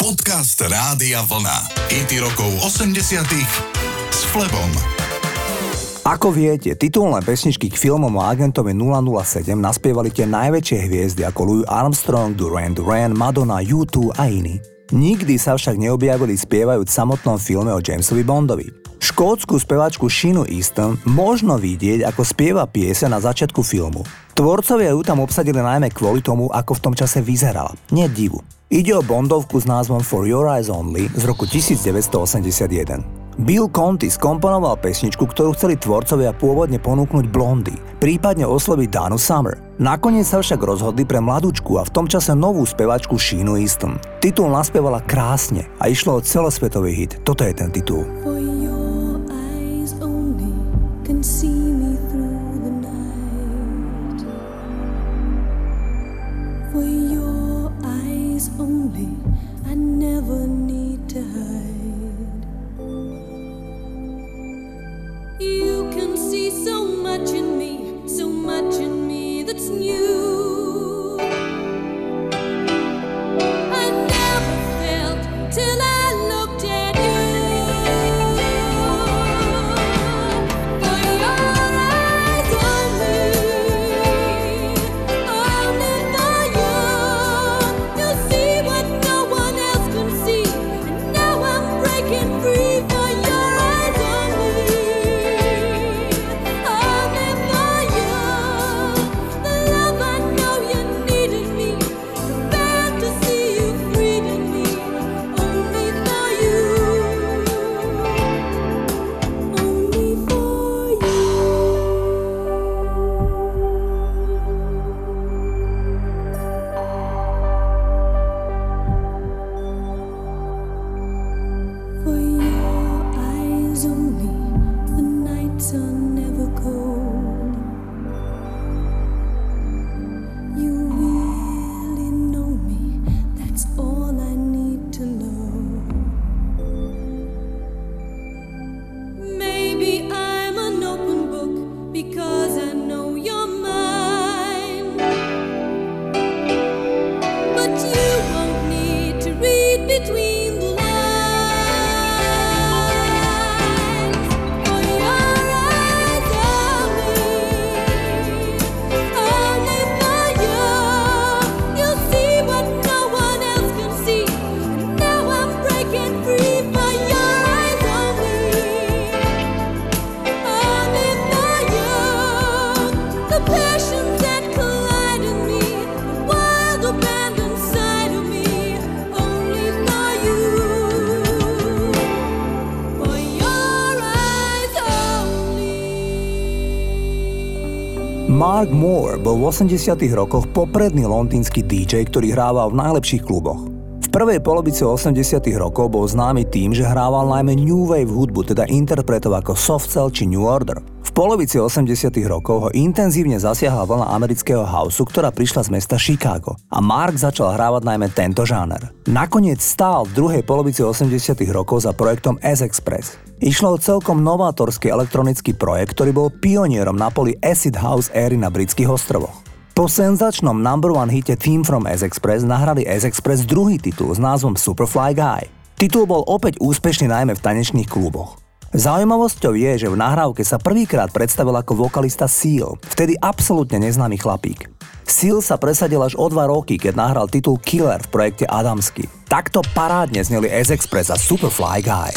Podcast Rádia Vlna. IT rokov 80 s Flebom. Ako viete, titulné pesničky k filmom o agentovi 007 naspievali tie najväčšie hviezdy ako Louis Armstrong, Duran Duran, Madonna, U2 a iní. Nikdy sa však neobjavili spievajúc v samotnom filme o Jamesovi Bondovi. Škótsku spevačku Shinu Easton možno vidieť, ako spieva piese na začiatku filmu. Tvorcovia ju tam obsadili najmä kvôli tomu, ako v tom čase vyzerala. Nie divu. Ide o Bondovku s názvom For Your Eyes Only z roku 1981. Bill Conti skomponoval pesničku, ktorú chceli tvorcovia pôvodne ponúknuť Blondy, prípadne osloviť Danu Summer. Nakoniec sa však rozhodli pre mladúčku a v tom čase novú spevačku Sheenu Easton. Titul naspievala krásne a išlo o celosvetový hit. Toto je ten titul. For Mark Moore bol v 80 rokoch popredný londýnsky DJ, ktorý hrával v najlepších kluboch. V prvej polovici 80 rokov bol známy tým, že hrával najmä New Wave hudbu, teda interpretov ako Soft Cell či New Order. V polovici 80 rokov ho intenzívne zasiahla vlna amerického houseu, ktorá prišla z mesta Chicago a Mark začal hrávať najmä tento žáner. Nakoniec stál v druhej polovici 80 rokov za projektom S-Express. Išlo o celkom novátorský elektronický projekt, ktorý bol pionierom na poli acid house éry na britských ostrovoch. Po senzačnom number one hite Team from S-Express nahrali S-Express druhý titul s názvom Superfly Guy. Titul bol opäť úspešný najmä v tanečných kluboch. Zaujímavosťou je, že v nahrávke sa prvýkrát predstavil ako vokalista Seal, vtedy absolútne neznámy chlapík. Seal sa presadil až o dva roky, keď nahral titul Killer v projekte Adamsky. Takto parádne zneli S-Express a Superfly Guy.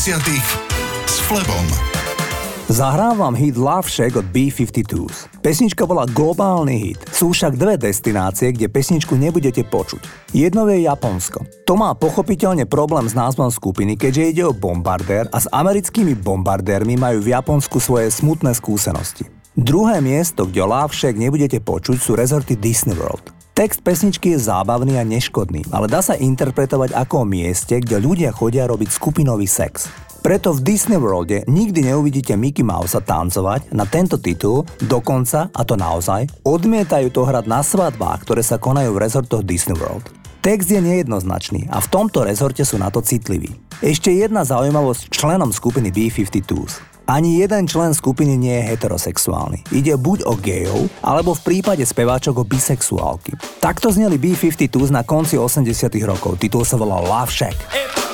80 s Flebom. Zahrávam hit Love Shack od B-52s. Pesnička bola globálny hit. Sú však dve destinácie, kde pesničku nebudete počuť. Jedno je Japonsko. To má pochopiteľne problém s názvom skupiny, keďže ide o bombardér a s americkými bombardérmi majú v Japonsku svoje smutné skúsenosti. Druhé miesto, kde o Love Shack nebudete počuť, sú rezorty Disney World. Text pesničky je zábavný a neškodný, ale dá sa interpretovať ako o mieste, kde ľudia chodia robiť skupinový sex. Preto v Disney Worlde nikdy neuvidíte Mickey Mouse tancovať na tento titul, dokonca, a to naozaj, odmietajú to hrať na svadbách, ktoré sa konajú v rezortoch Disney World. Text je nejednoznačný a v tomto rezorte sú na to citliví. Ešte jedna zaujímavosť členom skupiny B-52s. Ani jeden člen skupiny nie je heterosexuálny. Ide buď o gejov, alebo v prípade speváčok o bisexuálky. Takto zneli B-52s na konci 80 rokov. Titul sa volal Love Shack. Hey.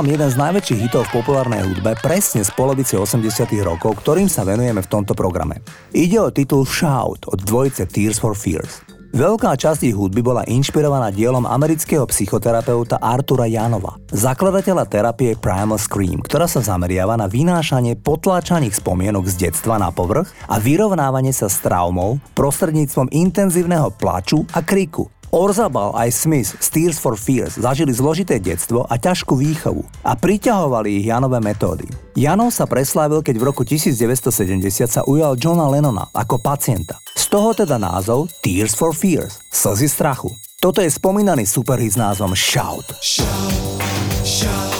Vám jeden z najväčších hitov v populárnej hudbe presne z polovice 80 rokov, ktorým sa venujeme v tomto programe. Ide o titul Shout od dvojice Tears for Fears. Veľká časť ich hudby bola inšpirovaná dielom amerického psychoterapeuta Artura Janova, zakladateľa terapie Primal Scream, ktorá sa zameriava na vynášanie potláčaných spomienok z detstva na povrch a vyrovnávanie sa s traumou prostredníctvom intenzívneho plaču a kriku. Orzabal aj Smith z Tears for Fears zažili zložité detstvo a ťažkú výchovu a priťahovali ich Janové metódy. Janov sa preslávil, keď v roku 1970 sa ujal Johna Lennona ako pacienta. Z toho teda názov Tears for Fears, slzy strachu. Toto je spomínaný superhit s názvom Shout. Let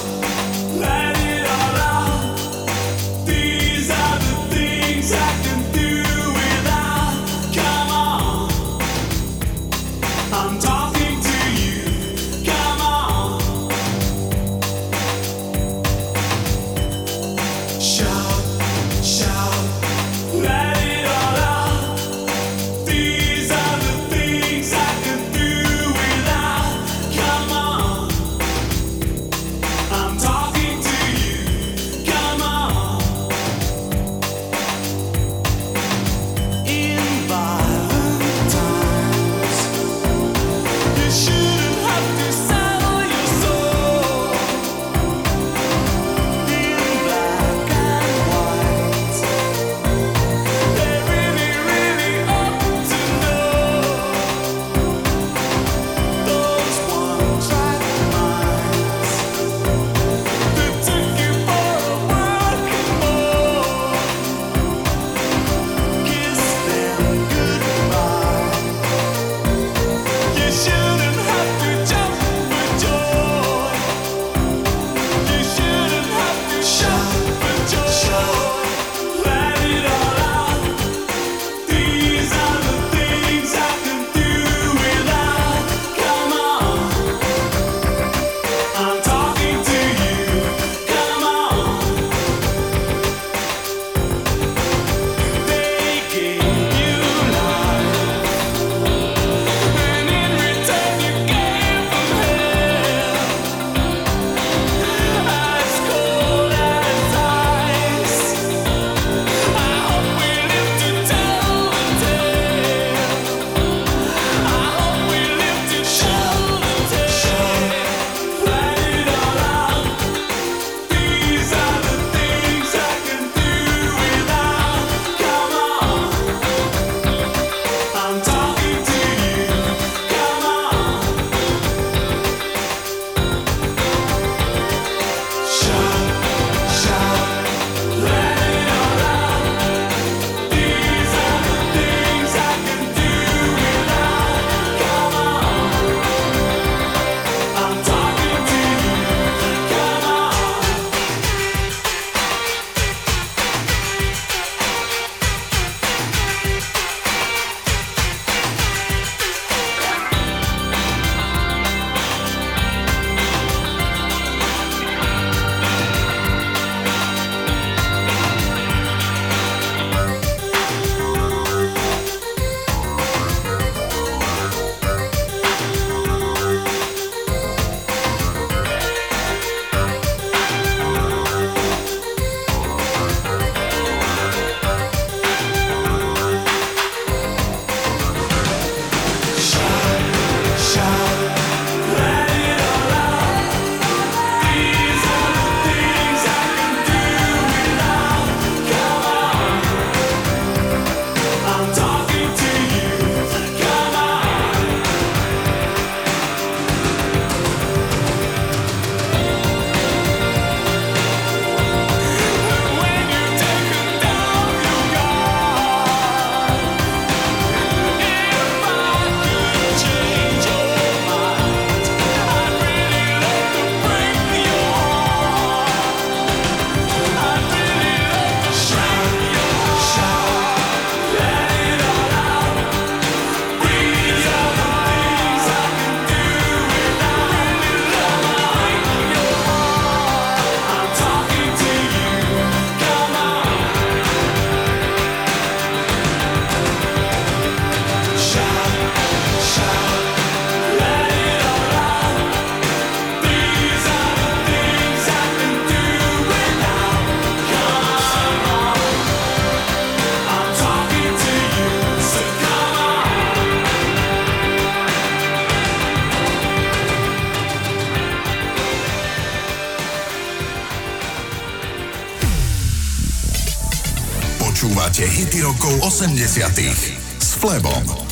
80 s Flebom.